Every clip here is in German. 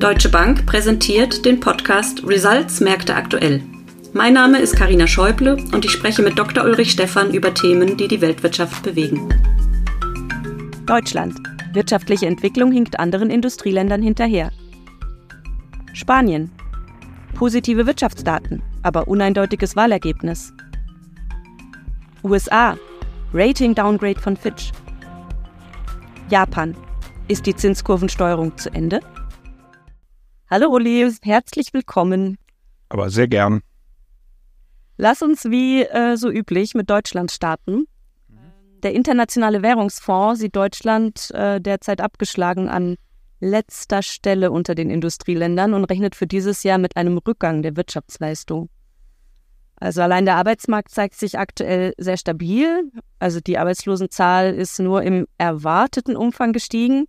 Deutsche Bank präsentiert den Podcast Results Märkte aktuell. Mein Name ist Karina Schäuble und ich spreche mit Dr. Ulrich Stephan über Themen, die die Weltwirtschaft bewegen. Deutschland. Wirtschaftliche Entwicklung hinkt anderen Industrieländern hinterher. Spanien. Positive Wirtschaftsdaten, aber uneindeutiges Wahlergebnis. USA. Rating Downgrade von Fitch. Japan. Ist die Zinskurvensteuerung zu Ende? Hallo Uli, herzlich willkommen. Aber sehr gern. Lass uns wie äh, so üblich mit Deutschland starten. Der Internationale Währungsfonds sieht Deutschland äh, derzeit abgeschlagen an letzter Stelle unter den Industrieländern und rechnet für dieses Jahr mit einem Rückgang der Wirtschaftsleistung. Also allein der Arbeitsmarkt zeigt sich aktuell sehr stabil. Also die Arbeitslosenzahl ist nur im erwarteten Umfang gestiegen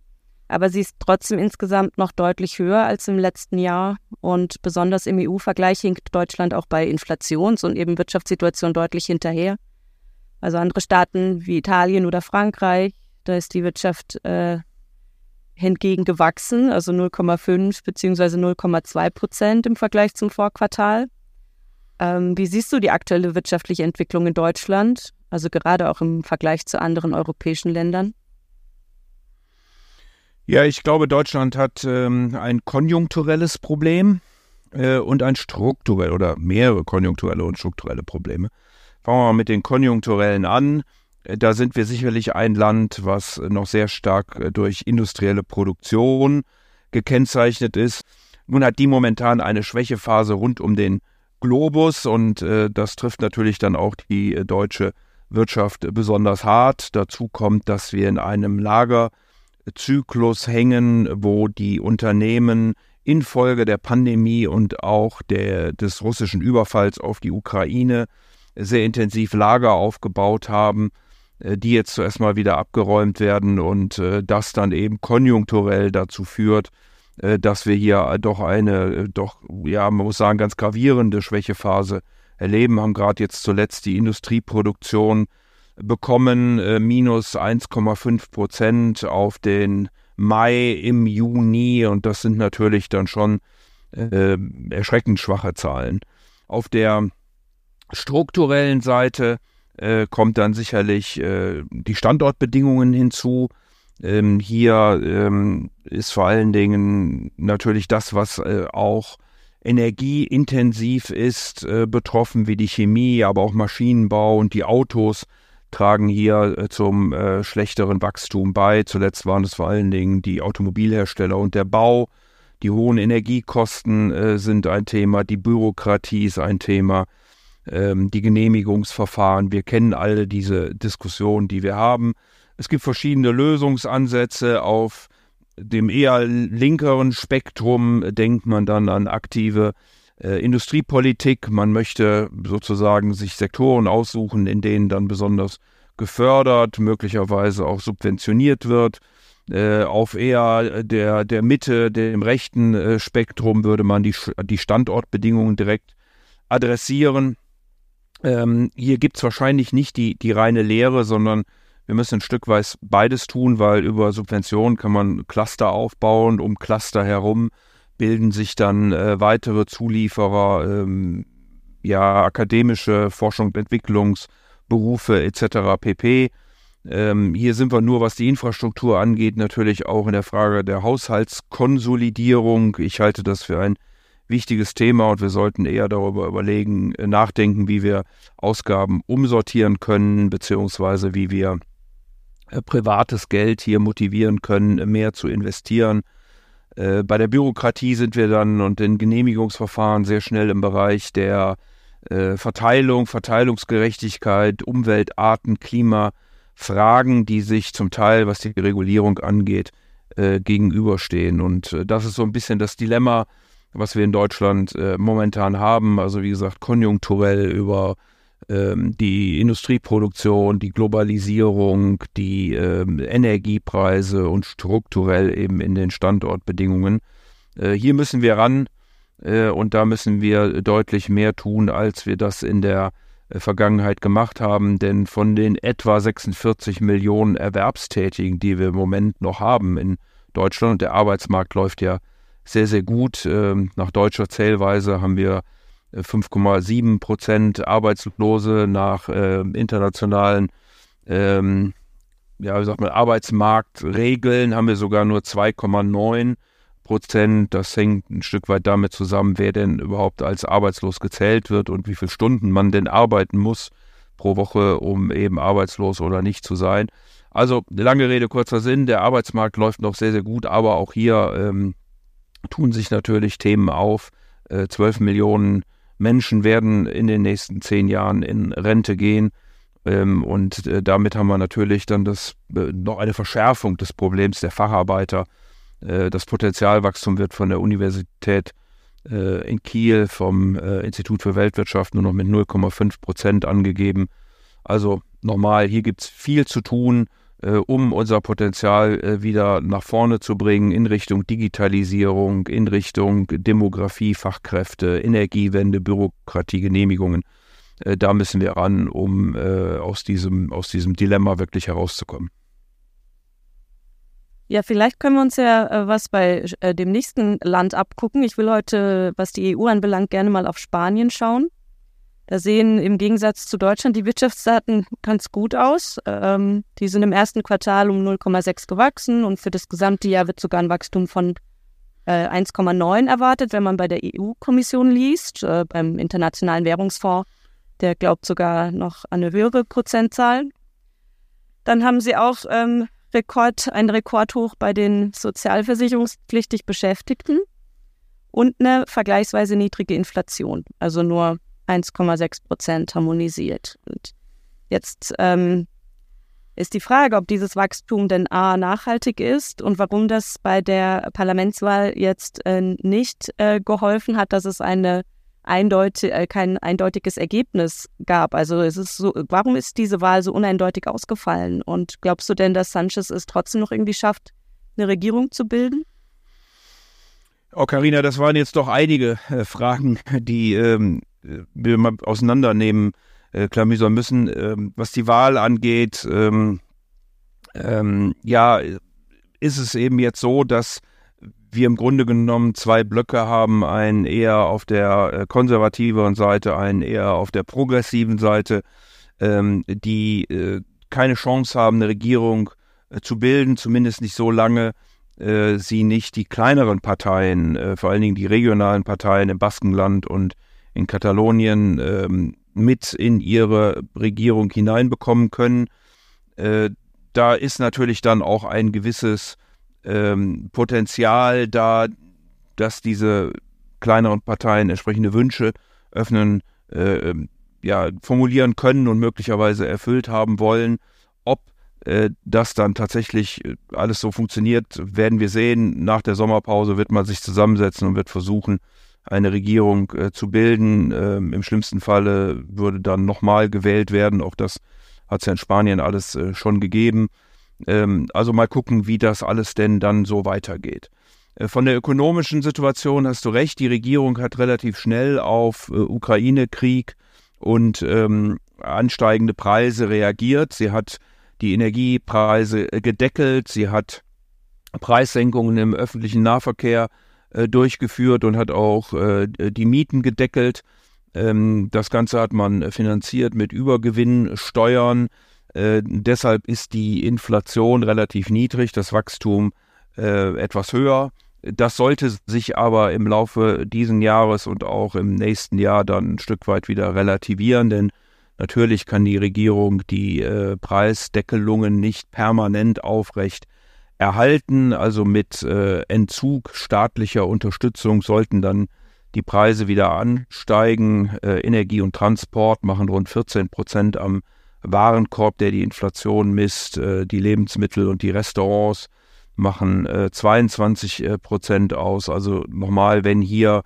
aber sie ist trotzdem insgesamt noch deutlich höher als im letzten Jahr. Und besonders im EU-Vergleich hinkt Deutschland auch bei Inflations- und eben Wirtschaftssituation deutlich hinterher. Also andere Staaten wie Italien oder Frankreich, da ist die Wirtschaft äh, hingegen gewachsen, also 0,5 beziehungsweise 0,2 Prozent im Vergleich zum Vorquartal. Ähm, wie siehst du die aktuelle wirtschaftliche Entwicklung in Deutschland, also gerade auch im Vergleich zu anderen europäischen Ländern? Ja, ich glaube, Deutschland hat ähm, ein konjunkturelles Problem äh, und ein strukturelles oder mehrere konjunkturelle und strukturelle Probleme. Fangen wir mal mit den konjunkturellen an. Äh, da sind wir sicherlich ein Land, was noch sehr stark äh, durch industrielle Produktion gekennzeichnet ist. Nun hat die momentan eine Schwächephase rund um den Globus und äh, das trifft natürlich dann auch die äh, deutsche Wirtschaft besonders hart. Dazu kommt, dass wir in einem Lager Zyklus hängen, wo die Unternehmen infolge der Pandemie und auch der, des russischen Überfalls auf die Ukraine sehr intensiv Lager aufgebaut haben, äh, die jetzt zuerst mal wieder abgeräumt werden und äh, das dann eben konjunkturell dazu führt, äh, dass wir hier doch eine, doch, ja, man muss sagen, ganz gravierende Schwächephase erleben, haben gerade jetzt zuletzt die Industrieproduktion bekommen äh, minus 1,5 Prozent auf den Mai im Juni und das sind natürlich dann schon äh, erschreckend schwache Zahlen. Auf der strukturellen Seite äh, kommt dann sicherlich äh, die Standortbedingungen hinzu. Ähm, hier ähm, ist vor allen Dingen natürlich das, was äh, auch energieintensiv ist, äh, betroffen, wie die Chemie, aber auch Maschinenbau und die Autos tragen hier äh, zum äh, schlechteren Wachstum bei. Zuletzt waren es vor allen Dingen die Automobilhersteller und der Bau. Die hohen Energiekosten äh, sind ein Thema, die Bürokratie ist ein Thema, ähm, die Genehmigungsverfahren. Wir kennen alle diese Diskussionen, die wir haben. Es gibt verschiedene Lösungsansätze auf dem eher linkeren Spektrum denkt man dann an aktive äh, Industriepolitik. Man möchte sozusagen sich Sektoren aussuchen, in denen dann besonders gefördert, möglicherweise auch subventioniert wird. Äh, auf eher der, der Mitte, dem rechten äh, Spektrum würde man die, die Standortbedingungen direkt adressieren. Ähm, hier gibt es wahrscheinlich nicht die, die reine Lehre, sondern wir müssen ein Stück weit beides tun, weil über Subventionen kann man Cluster aufbauen, um Cluster herum bilden sich dann äh, weitere Zulieferer, ähm, ja, akademische Forschung und Entwicklungsberufe etc. pp. Ähm, hier sind wir nur, was die Infrastruktur angeht, natürlich auch in der Frage der Haushaltskonsolidierung. Ich halte das für ein wichtiges Thema und wir sollten eher darüber überlegen, äh, nachdenken, wie wir Ausgaben umsortieren können, beziehungsweise wie wir äh, privates Geld hier motivieren können, mehr zu investieren äh, bei der Bürokratie sind wir dann und den Genehmigungsverfahren sehr schnell im Bereich der äh, Verteilung, Verteilungsgerechtigkeit, Umwelt, Arten, Klima, Fragen, die sich zum Teil, was die Regulierung angeht, äh, gegenüberstehen. Und äh, das ist so ein bisschen das Dilemma, was wir in Deutschland äh, momentan haben. Also wie gesagt, konjunkturell über ähm, die Industrieproduktion, die Globalisierung, die ähm, Energiepreise und strukturell eben in den Standortbedingungen. Äh, hier müssen wir ran äh, und da müssen wir deutlich mehr tun, als wir das in der äh, Vergangenheit gemacht haben, denn von den etwa 46 Millionen Erwerbstätigen, die wir im Moment noch haben in Deutschland, und der Arbeitsmarkt läuft ja sehr, sehr gut. Ähm, nach deutscher Zählweise haben wir 5,7 Prozent Arbeitslose nach äh, internationalen ähm, ja, wie sagt man, Arbeitsmarktregeln haben wir sogar nur 2,9 Prozent. Das hängt ein Stück weit damit zusammen, wer denn überhaupt als arbeitslos gezählt wird und wie viele Stunden man denn arbeiten muss pro Woche, um eben arbeitslos oder nicht zu sein. Also lange Rede, kurzer Sinn, der Arbeitsmarkt läuft noch sehr, sehr gut, aber auch hier ähm, tun sich natürlich Themen auf. Äh, 12 Millionen Menschen werden in den nächsten zehn Jahren in Rente gehen. Ähm, und äh, damit haben wir natürlich dann das, äh, noch eine Verschärfung des Problems der Facharbeiter. Äh, das Potenzialwachstum wird von der Universität in Kiel vom Institut für Weltwirtschaft nur noch mit 0,5 Prozent angegeben. Also nochmal, hier gibt es viel zu tun, um unser Potenzial wieder nach vorne zu bringen in Richtung Digitalisierung, in Richtung Demografie, Fachkräfte, Energiewende, Bürokratie, Genehmigungen. Äh, da müssen wir ran, um äh, aus, diesem, aus diesem Dilemma wirklich herauszukommen. Ja, vielleicht können wir uns ja äh, was bei äh, dem nächsten Land abgucken. Ich will heute, was die EU anbelangt, gerne mal auf Spanien schauen. Da sehen im Gegensatz zu Deutschland die Wirtschaftsdaten ganz gut aus. Ähm, die sind im ersten Quartal um 0,6 gewachsen und für das gesamte Jahr wird sogar ein Wachstum von äh, 1,9 erwartet, wenn man bei der EU-Kommission liest. Äh, beim Internationalen Währungsfonds der glaubt sogar noch an eine höhere Prozentzahl. Dann haben sie auch ähm, Rekord, ein Rekordhoch bei den sozialversicherungspflichtig Beschäftigten und eine vergleichsweise niedrige Inflation, also nur 1,6 Prozent harmonisiert. Und jetzt ähm, ist die Frage, ob dieses Wachstum denn A nachhaltig ist und warum das bei der Parlamentswahl jetzt äh, nicht äh, geholfen hat, dass es eine eindeutig, äh, kein eindeutiges Ergebnis gab. Also es so, warum ist diese Wahl so uneindeutig ausgefallen? Und glaubst du denn, dass Sanchez es trotzdem noch irgendwie schafft, eine Regierung zu bilden? Oh, Karina, das waren jetzt doch einige äh, Fragen, die ähm, wir mal auseinandernehmen, äh, klamüsern müssen. Ähm, was die Wahl angeht, ähm, ähm, ja, ist es eben jetzt so, dass wir im Grunde genommen zwei Blöcke haben, einen eher auf der äh, konservativeren Seite, einen eher auf der progressiven Seite, ähm, die äh, keine Chance haben, eine Regierung äh, zu bilden, zumindest nicht so lange äh, sie nicht die kleineren Parteien, äh, vor allen Dingen die regionalen Parteien im Baskenland und in Katalonien ähm, mit in ihre Regierung hineinbekommen können. Äh, da ist natürlich dann auch ein gewisses ähm, Potenzial da, dass diese kleineren Parteien entsprechende Wünsche öffnen, äh, ähm, ja, formulieren können und möglicherweise erfüllt haben wollen. Ob äh, das dann tatsächlich äh, alles so funktioniert, werden wir sehen. Nach der Sommerpause wird man sich zusammensetzen und wird versuchen, eine Regierung äh, zu bilden. Ähm, Im schlimmsten Falle würde dann nochmal gewählt werden. Auch das hat es ja in Spanien alles äh, schon gegeben. Ähm, also mal gucken, wie das alles denn dann so weitergeht. Äh, von der ökonomischen Situation hast du recht, die Regierung hat relativ schnell auf äh, Ukraine-Krieg und ähm, ansteigende Preise reagiert. Sie hat die Energiepreise äh, gedeckelt, sie hat Preissenkungen im öffentlichen Nahverkehr äh, durchgeführt und hat auch äh, die Mieten gedeckelt. Ähm, das Ganze hat man finanziert mit Übergewinnsteuern. Äh, deshalb ist die Inflation relativ niedrig, das Wachstum äh, etwas höher. Das sollte sich aber im Laufe diesen Jahres und auch im nächsten Jahr dann ein Stück weit wieder relativieren, denn natürlich kann die Regierung die äh, Preisdeckelungen nicht permanent aufrecht erhalten. Also mit äh, Entzug staatlicher Unterstützung sollten dann die Preise wieder ansteigen. Äh, Energie und Transport machen rund 14 Prozent am Warenkorb, der die Inflation misst, äh, die Lebensmittel und die Restaurants machen äh, 22 äh, Prozent aus. Also nochmal, wenn hier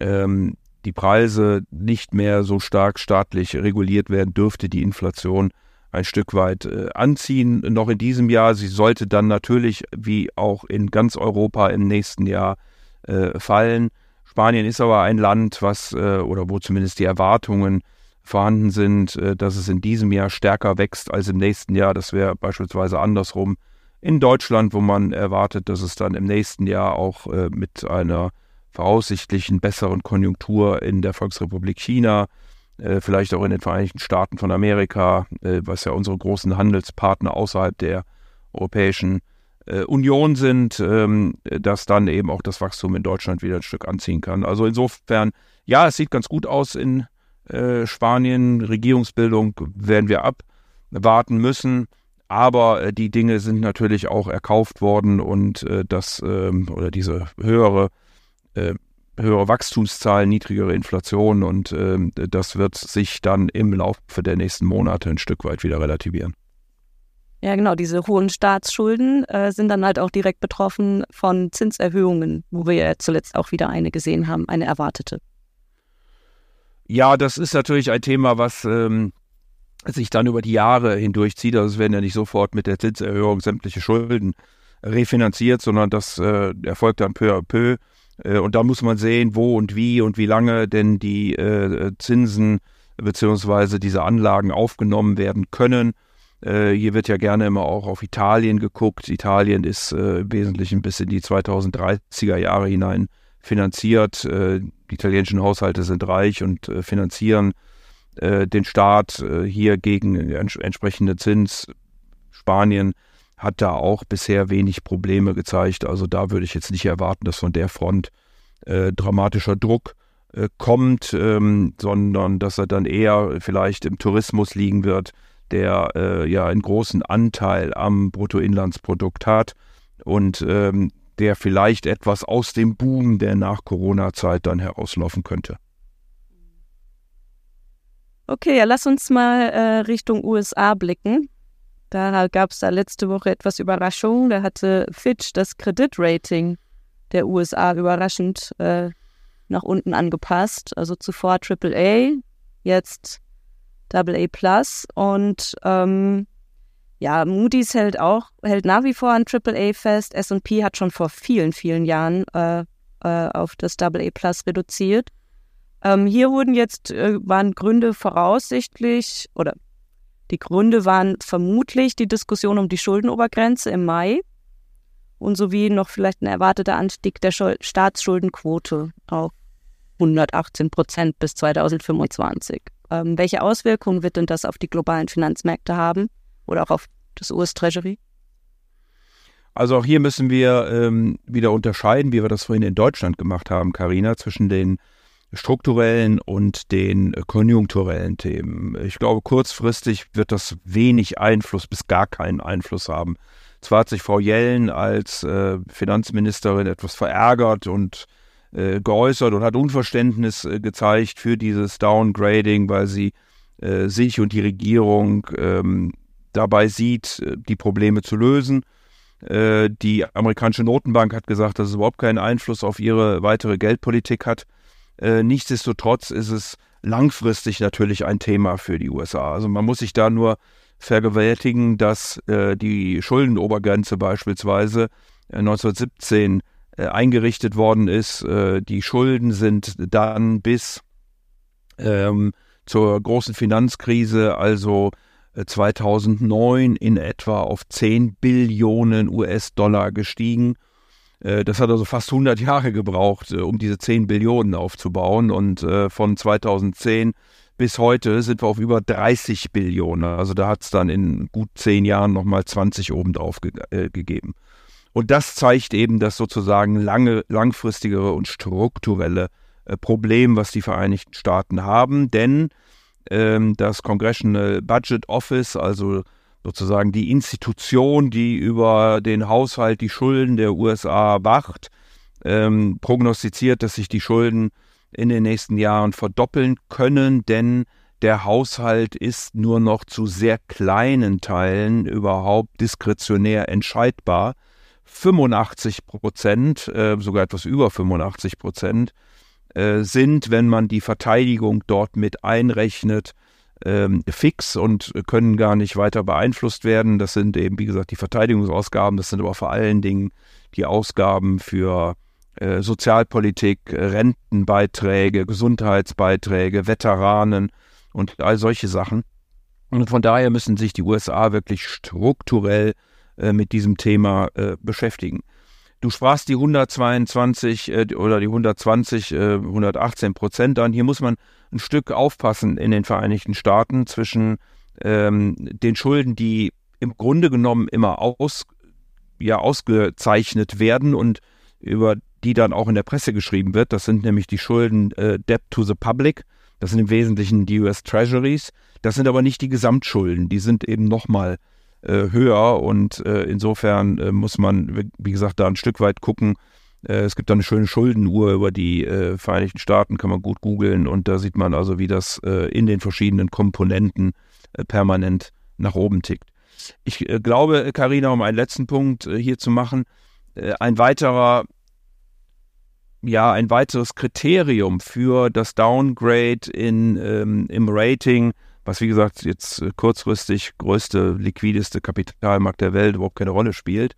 ähm, die Preise nicht mehr so stark staatlich reguliert werden, dürfte die Inflation ein Stück weit äh, anziehen. Noch in diesem Jahr. Sie sollte dann natürlich, wie auch in ganz Europa, im nächsten Jahr äh, fallen. Spanien ist aber ein Land, was äh, oder wo zumindest die Erwartungen vorhanden sind, dass es in diesem Jahr stärker wächst als im nächsten Jahr. Das wäre beispielsweise andersrum in Deutschland, wo man erwartet, dass es dann im nächsten Jahr auch mit einer voraussichtlichen besseren Konjunktur in der Volksrepublik China, äh, vielleicht auch in den Vereinigten Staaten von Amerika, äh, was ja unsere großen Handelspartner außerhalb der Europäischen äh, Union sind, ähm, dass dann eben auch das Wachstum in Deutschland wieder ein Stück anziehen kann. Also insofern, ja, es sieht ganz gut aus in äh, Spanien. Regierungsbildung werden wir abwarten müssen. Aber äh, die Dinge sind natürlich auch erkauft worden und äh, das ähm, oder diese höhere äh, höhere Wachstumszahlen, niedrigere Inflation und ähm, das wird sich dann im Laufe der nächsten Monate ein Stück weit wieder relativieren. Ja, genau. Diese hohen Staatsschulden äh, sind dann halt auch direkt betroffen von Zinserhöhungen, wo wir ja zuletzt auch wieder eine gesehen haben, eine erwartete. Ja, das ist natürlich ein Thema, was ähm, sich dann über die Jahre hindurchzieht. Also es werden ja nicht sofort mit der Zinserhöhung sämtliche Schulden refinanziert, sondern das äh, erfolgt dann peu à peu. Äh, und da muss man sehen, wo und wie und wie lange denn die äh, Zinsen beziehungsweise diese Anlagen aufgenommen werden können. Äh, hier wird ja gerne immer auch auf Italien geguckt. Italien ist im Wesentlichen bis in die 2030er Jahre hinein finanziert. Die italienischen Haushalte sind reich und finanzieren den Staat hier gegen entsprechende Zins. Spanien hat da auch bisher wenig Probleme gezeigt. Also da würde ich jetzt nicht erwarten, dass von der Front äh, dramatischer Druck äh, kommt, ähm, sondern dass er dann eher vielleicht im Tourismus liegen wird, der äh, ja einen großen Anteil am Bruttoinlandsprodukt hat und ähm, der vielleicht etwas aus dem Boom der Nach-Corona-Zeit dann herauslaufen könnte. Okay, ja, lass uns mal äh, Richtung USA blicken. Da gab es da letzte Woche etwas Überraschung. Da hatte Fitch das Kreditrating der USA überraschend äh, nach unten angepasst. Also zuvor AAA, jetzt AA Plus. Und ähm, ja, Moody's hält auch, hält nach wie vor an AAA fest. S&P hat schon vor vielen, vielen Jahren äh, äh, auf das AA Plus reduziert. Ähm, hier wurden jetzt, äh, waren Gründe voraussichtlich oder die Gründe waren vermutlich die Diskussion um die Schuldenobergrenze im Mai und sowie noch vielleicht ein erwarteter Anstieg der Staatsschuldenquote auf 118 Prozent bis 2025. Ähm, welche Auswirkungen wird denn das auf die globalen Finanzmärkte haben oder auch auf das US-Treasury? Also auch hier müssen wir ähm, wieder unterscheiden, wie wir das vorhin in Deutschland gemacht haben, Karina, zwischen den strukturellen und den konjunkturellen Themen. Ich glaube, kurzfristig wird das wenig Einfluss bis gar keinen Einfluss haben. Zwar hat sich Frau Jellen als äh, Finanzministerin etwas verärgert und äh, geäußert und hat Unverständnis äh, gezeigt für dieses Downgrading, weil sie äh, sich und die Regierung ähm, dabei sieht, äh, die Probleme zu lösen. Äh, die amerikanische Notenbank hat gesagt, dass es überhaupt keinen Einfluss auf ihre weitere Geldpolitik hat. Äh, nichtsdestotrotz ist es langfristig natürlich ein Thema für die USA. Also man muss sich da nur vergewaltigen, dass äh, die Schuldenobergrenze beispielsweise äh, 1917 äh, eingerichtet worden ist. Äh, die Schulden sind dann bis ähm, zur großen Finanzkrise, also 2009 äh, in etwa auf 10 Billionen US-Dollar gestiegen das hat also fast 100 Jahre gebraucht, äh, um diese 10 Billionen aufzubauen. Und äh, von 2010 bis heute sind wir auf über 30 Billionen. Also da hat es dann in gut 10 Jahren nochmal 20 obendrauf ge äh, gegeben. Und das zeigt eben das sozusagen lange, langfristigere und strukturelle äh, Problem, was die Vereinigten Staaten haben. Denn ähm, das Congressional Budget Office, also sozusagen die Institution, die über den Haushalt, die Schulden der USA wacht, ähm, prognostiziert, dass sich die Schulden in den nächsten Jahren verdoppeln können, denn der Haushalt ist nur noch zu sehr kleinen Teilen überhaupt diskretionär entscheidbar. 85 Prozent, äh, sogar etwas über 85 Prozent, äh, sind, wenn man die Verteidigung dort mit einrechnet, ähm, fix und können gar nicht weiter beeinflusst werden. Das sind eben, wie gesagt, die Verteidigungsausgaben, das sind aber vor allen Dingen die Ausgaben für äh, Sozialpolitik, Rentenbeiträge, Gesundheitsbeiträge, Veteranen und all solche Sachen. Und von daher müssen sich die USA wirklich strukturell äh, mit diesem Thema äh, beschäftigen. Du sprachst die 122 äh, oder die 120, äh, 118 Prozent an. Hier muss man ein Stück aufpassen in den Vereinigten Staaten zwischen ähm, den Schulden, die im Grunde genommen immer aus, ja, ausgezeichnet werden und über die dann auch in der Presse geschrieben wird. Das sind nämlich die Schulden äh, Debt to the Public. Das sind im Wesentlichen die US Treasuries. Das sind aber nicht die Gesamtschulden. Die sind eben nochmal äh, höher und äh, insofern äh, muss man, wie gesagt, da ein Stück weit gucken. Äh, es gibt da eine schöne Schuldenuhr über die äh, Vereinigten Staaten, kann man gut googeln und da sieht man also, wie das äh, in den verschiedenen Komponenten permanent nach oben tickt. Ich glaube, Karina, um einen letzten Punkt hier zu machen, ein weiterer ja, ein weiteres Kriterium für das Downgrade in, ähm, im Rating was wie gesagt jetzt äh, kurzfristig größte, liquideste Kapitalmarkt der Welt überhaupt keine Rolle spielt,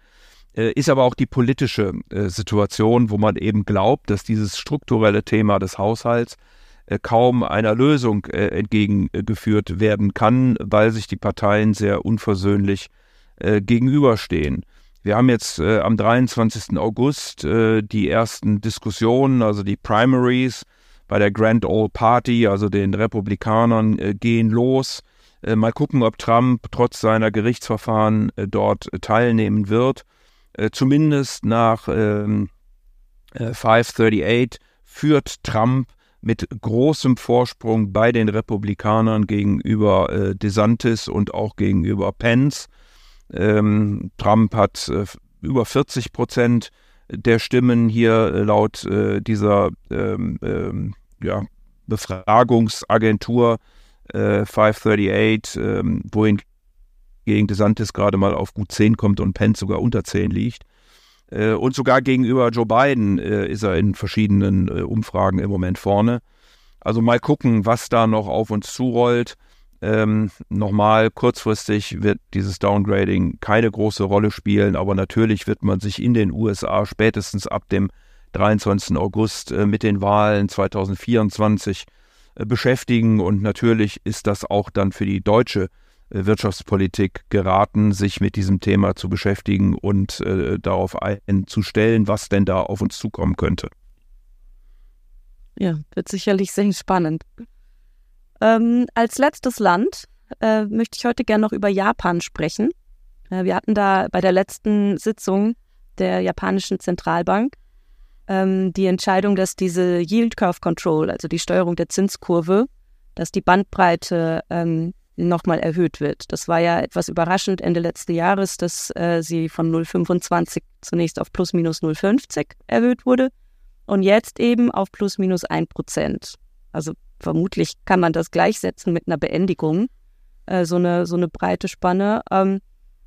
äh, ist aber auch die politische äh, Situation, wo man eben glaubt, dass dieses strukturelle Thema des Haushalts kaum einer Lösung entgegengeführt werden kann, weil sich die Parteien sehr unversöhnlich gegenüberstehen. Wir haben jetzt am 23. August die ersten Diskussionen, also die Primaries bei der Grand Old Party, also den Republikanern, äh, gehen los. Äh, mal gucken, ob Trump trotz seiner Gerichtsverfahren äh, dort teilnehmen wird. Äh, zumindest nach 538 ähm, äh, führt Trump mit großem Vorsprung bei den Republikanern gegenüber äh, DeSantis und auch gegenüber Pence. Ähm, Trump hat über 40 Prozent der Stimmen hier laut äh, dieser ähm, ähm, ja, Befragungsagentur äh, 538, ähm, wohin gegen DeSantis gerade mal auf gut 10 kommt und Pence sogar unter 10 liegt. Äh, und sogar gegenüber Joe Biden äh, ist er in verschiedenen äh, Umfragen im Moment vorne. Also mal gucken, was da noch auf uns zurollt. Ähm, nochmal, kurzfristig wird dieses Downgrading keine große Rolle spielen, aber natürlich wird man sich in den USA spätestens ab dem 23. August äh, mit den Wahlen 2024 äh, beschäftigen. Und natürlich ist das auch dann für die deutsche äh, Wirtschaftspolitik geraten, sich mit diesem Thema zu beschäftigen und äh, darauf einzustellen, was denn da auf uns zukommen könnte. Ja, wird sicherlich sehr spannend. Ähm, als letztes Land äh, möchte ich heute gerne noch über Japan sprechen. Äh, wir hatten da bei der letzten Sitzung der japanischen Zentralbank ähm, die Entscheidung, dass diese Yield Curve Control, also die Steuerung der Zinskurve, dass die Bandbreite ähm, nochmal erhöht wird. Das war ja etwas überraschend Ende letzten Jahres, dass äh, sie von 0,25 zunächst auf plus minus 0,50 erhöht wurde und jetzt eben auf plus minus 1 Prozent. Also vermutlich kann man das gleichsetzen mit einer Beendigung, äh, so, eine, so eine breite Spanne. Ähm,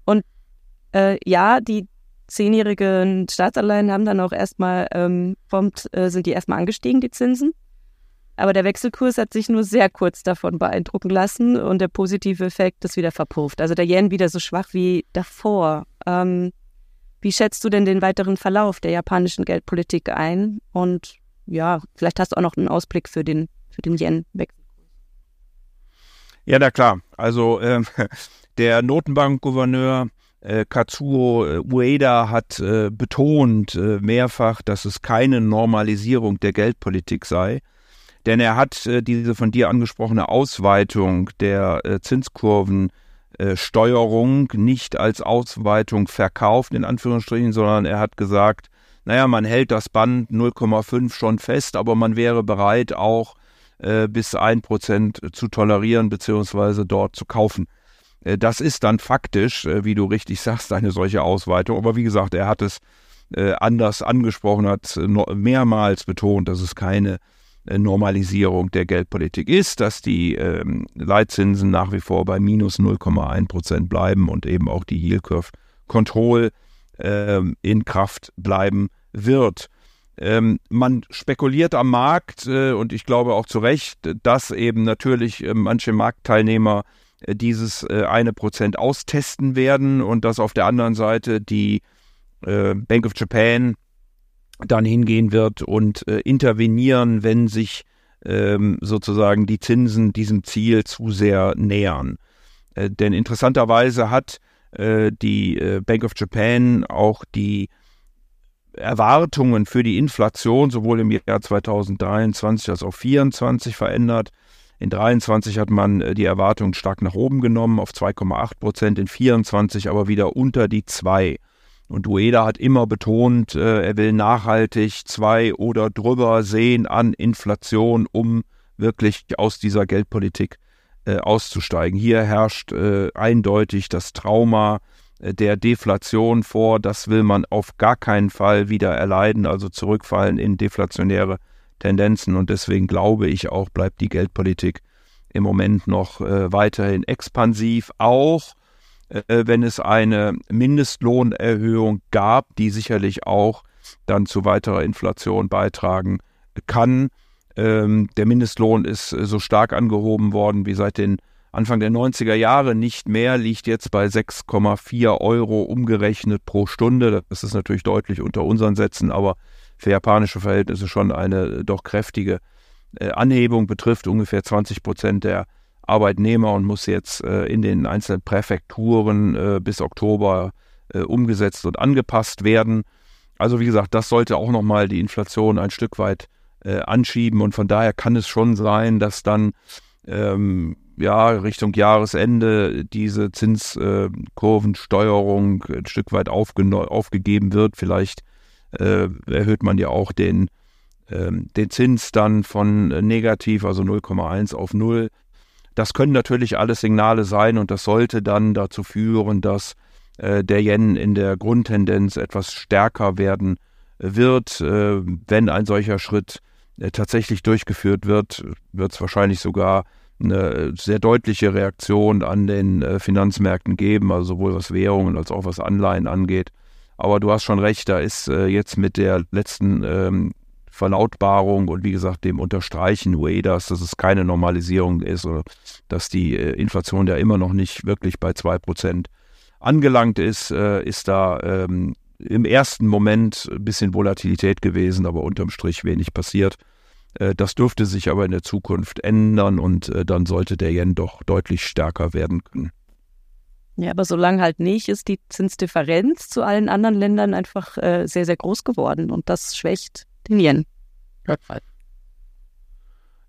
und äh, ja, die, zehnjährigen Staatsanleihen haben dann auch erstmal, ähm, prompt, äh, sind die erstmal angestiegen, die Zinsen. Aber der Wechselkurs hat sich nur sehr kurz davon beeindrucken lassen und der positive Effekt ist wieder verpufft. Also der Yen wieder so schwach wie davor. Ähm, wie schätzt du denn den weiteren Verlauf der japanischen Geldpolitik ein? Und ja, vielleicht hast du auch noch einen Ausblick für den, für den Yen-Wechselkurs. Ja, na klar. Also äh, der Notenbankgouverneur äh, Katsuo äh, Ueda hat äh, betont äh, mehrfach, dass es keine Normalisierung der Geldpolitik sei. Denn er hat äh, diese von dir angesprochene Ausweitung der äh, Zinskurvensteuerung nicht als Ausweitung verkauft, in Anführungsstrichen, sondern er hat gesagt, naja, man hält das Band 0,5 schon fest, aber man wäre bereit, auch bis 1% zu tolerieren bzw. dort zu kaufen. Äh, das ist dann faktisch, äh, wie du richtig sagst, eine solche Ausweitung. Aber wie gesagt, er hat es äh, anders angesprochen, hat mehrmals betont, dass es keine Normalisierung der Geldpolitik ist, dass die ähm, Leitzinsen nach wie vor bei minus 0,1 Prozent bleiben und eben auch die Yield Curve Control ähm, in Kraft bleiben wird. Ähm, man spekuliert am Markt und ich glaube auch zu Recht, dass eben natürlich manche Marktteilnehmer dieses äh, eine Prozent austesten werden und dass auf der anderen Seite die äh, Bank of Japan dann hingehen wird und äh, intervenieren, wenn sich ähm, sozusagen die Zinsen diesem Ziel zu sehr nähern. denn interessanterweise hat äh, die äh, Bank of Japan auch die Erwartungen für die Inflation sowohl im Jahr 2023 als auch 2024 verändert. In 23 hat man äh, die Erwartungen stark nach oben genommen auf 2,8 Prozent, in 24 aber wieder unter die 2. Und Ueda hat immer betont, äh, er will nachhaltig zwei oder drüber sehen an Inflation, um wirklich aus dieser Geldpolitik äh, auszusteigen. Hier herrscht eindeutig das Trauma der Deflation vor. Das will man auf gar keinen Fall wieder erleiden, also zurückfallen in deflationäre Tendenzen und deswegen glaube ich auch, bleibt die Geldpolitik im Moment noch äh, weiterhin expansiv, auch äh, wenn es eine Mindestlohnerhöhung gab, die sicherlich auch dann zu weiterer Inflation beitragen kann. Ähm, der Mindestlohn ist äh, so stark angehoben worden wie seit den Anfang der 90er Jahre nicht mehr, liegt jetzt bei 6,4 Euro umgerechnet pro Stunde. Das ist natürlich deutlich unter unseren Sätzen, aber für japanische Verhältnisse schon eine äh, doch kräftige äh, Anhebung, betrifft ungefähr 20 Prozent der Arbeitnehmer und muss jetzt äh, in den einzelnen Präfekturen bis Oktober umgesetzt und angepasst werden. Also wie gesagt, das sollte auch nochmal die Inflation ein Stück weit anschieben und von daher kann es schon sein, dass dann ähm, ja Richtung Jahresende diese Zinskurvensteuerung ein Stück weit aufgegeben wird. Vielleicht äh, erhöht man ja auch den, ähm, den Zins dann von negativ, also 0,1 auf 0. Das können natürlich alles Signale sein und das sollte dann dazu führen, dass äh, der Yen in der Grundtendenz etwas stärker werden wird. Äh, wenn ein solcher Schritt äh, tatsächlich durchgeführt wird, wird es wahrscheinlich sogar eine sehr deutliche Reaktion an den äh, Finanzmärkten geben, also sowohl was Währungen als auch was Anleihen angeht. Aber du hast schon recht, da ist äh, jetzt mit der letzten ähm, Verlautbarung und wie gesagt dem Unterstreichen UEDAs, dass es keine Normalisierung ist oder dass die äh, Inflation ja immer noch nicht wirklich bei 2% angelangt ist, ist da ähm, im ersten Moment ein bisschen Volatilität gewesen, aber unterm Strich wenig passiert. Äh, das dürfte sich aber in der Zukunft ändern und äh, dann sollte der Yen doch deutlich stärker werden können. Ja, aber solange halt nicht, ist die Zinsdifferenz zu allen anderen Ländern einfach äh, sehr, sehr groß geworden und das schwächt den Yen.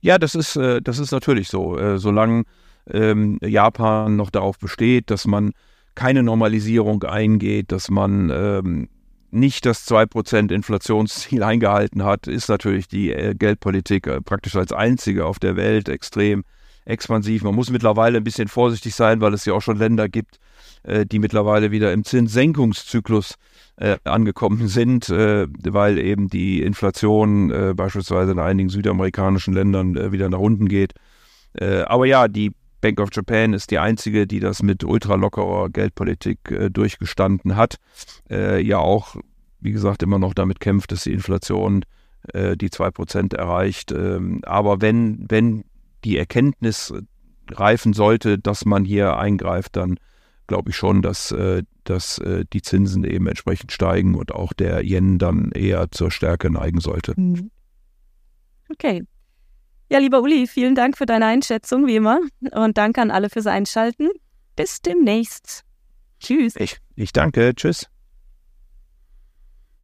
Ja, das ist, äh, das ist natürlich so. Äh, solange ähm, Japan noch darauf besteht, dass man keine Normalisierung eingeht, dass man ähm, nicht das 2% Inflationsziel eingehalten hat, ist natürlich die äh, Geldpolitik äh, praktisch als einzige auf der Welt extrem expansiv. Man muss mittlerweile ein bisschen vorsichtig sein, weil es ja auch schon Länder gibt, äh, die mittlerweile wieder im Zinssenkungszyklus angekommen sind, weil eben die Inflation beispielsweise in einigen südamerikanischen Ländern wieder nach unten geht. Aber ja, die Bank of Japan ist die einzige, die das mit ultralockerer Geldpolitik durchgestanden hat. ja auch, wie gesagt, immer noch damit kämpft, dass die Inflation die 2% erreicht. Ähm, aber wenn, wenn die Erkenntnis reifen sollte, dass man hier eingreift, dann glaube ich schon, dass, äh, dass äh, die Zinsen eben entsprechend steigen und auch der Yen dann eher zur Stärke neigen sollte. Mhm. Okay. Ja, lieber Uli, vielen Dank für deine Einschätzung, wie immer. Und danke an alle fürs Einschalten. Bis demnächst. Tschüss. Ich, ich danke. Tschüss.